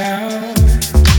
down.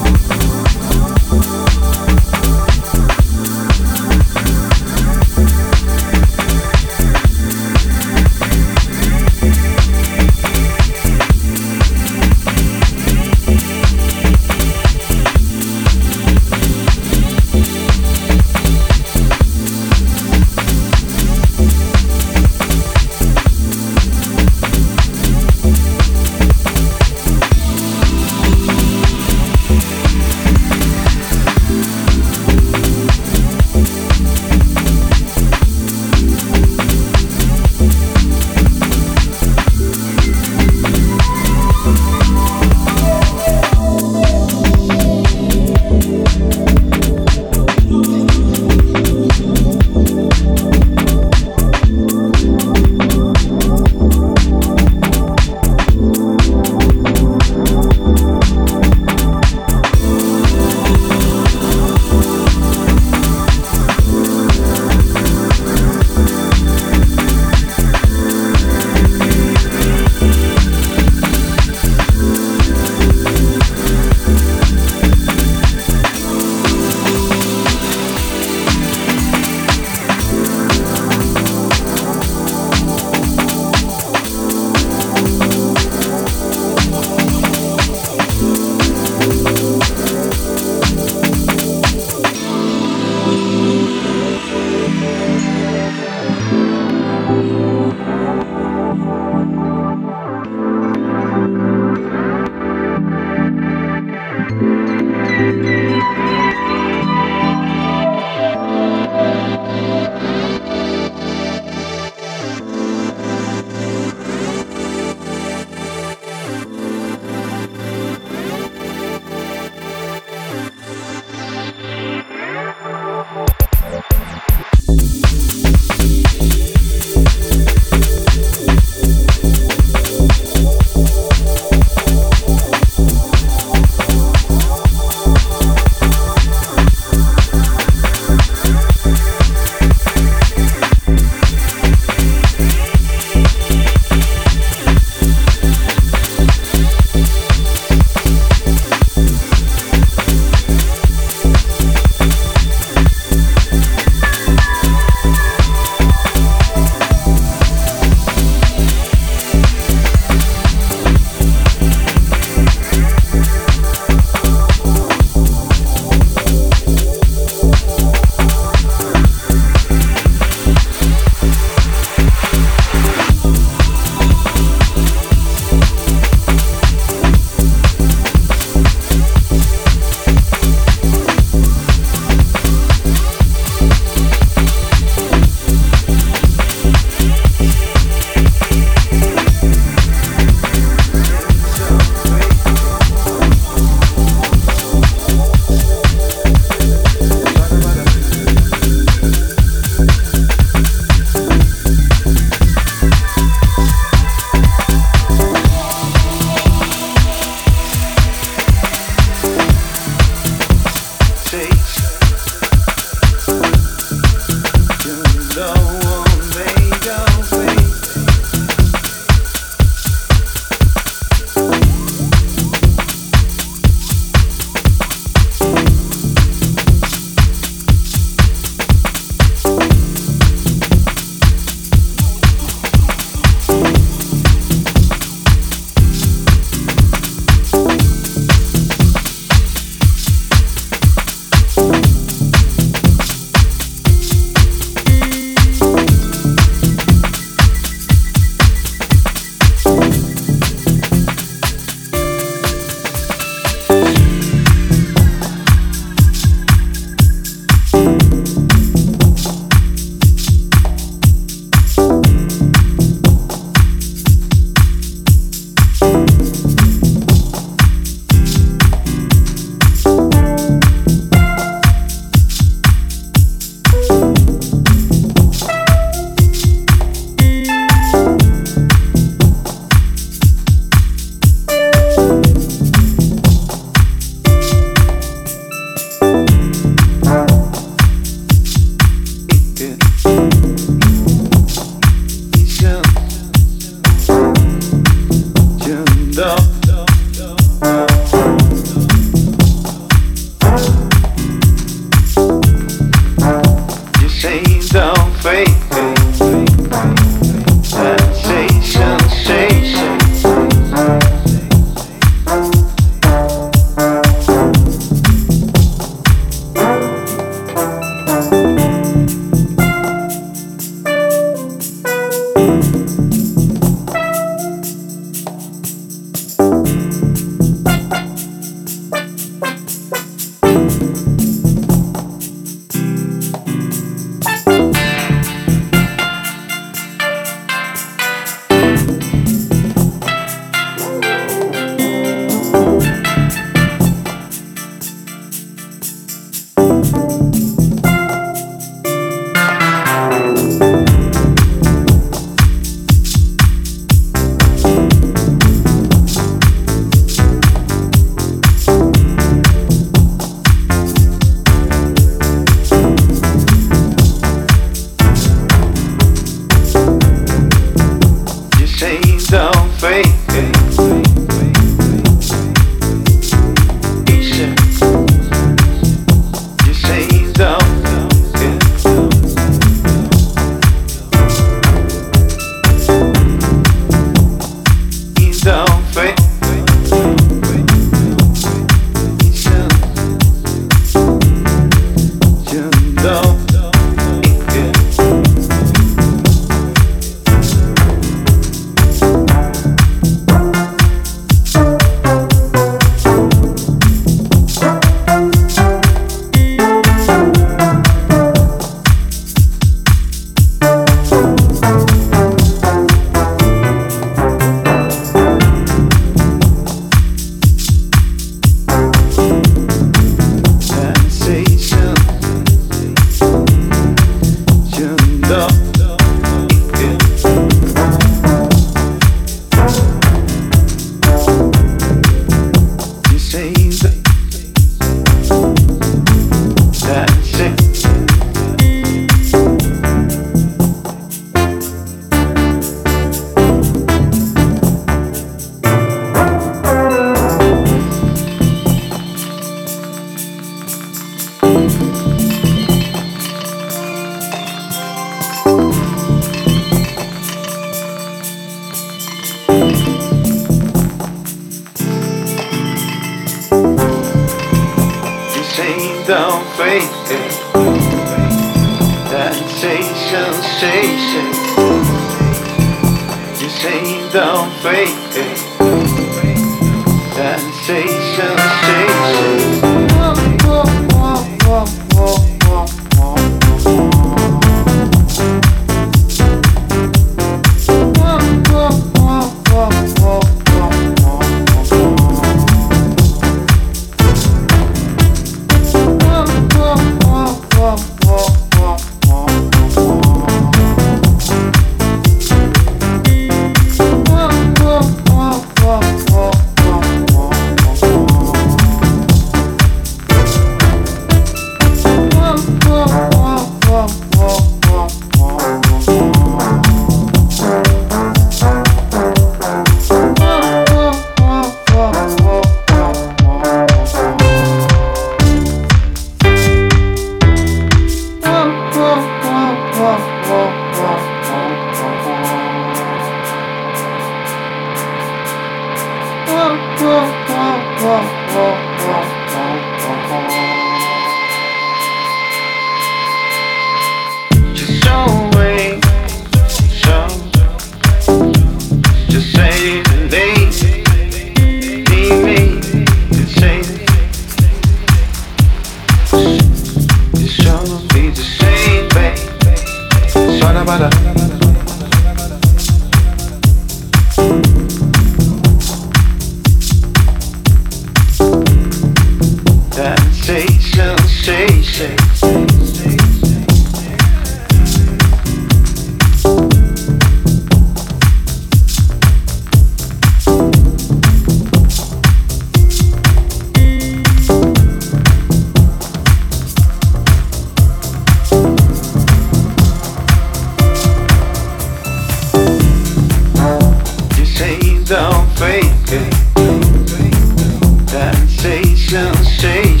change.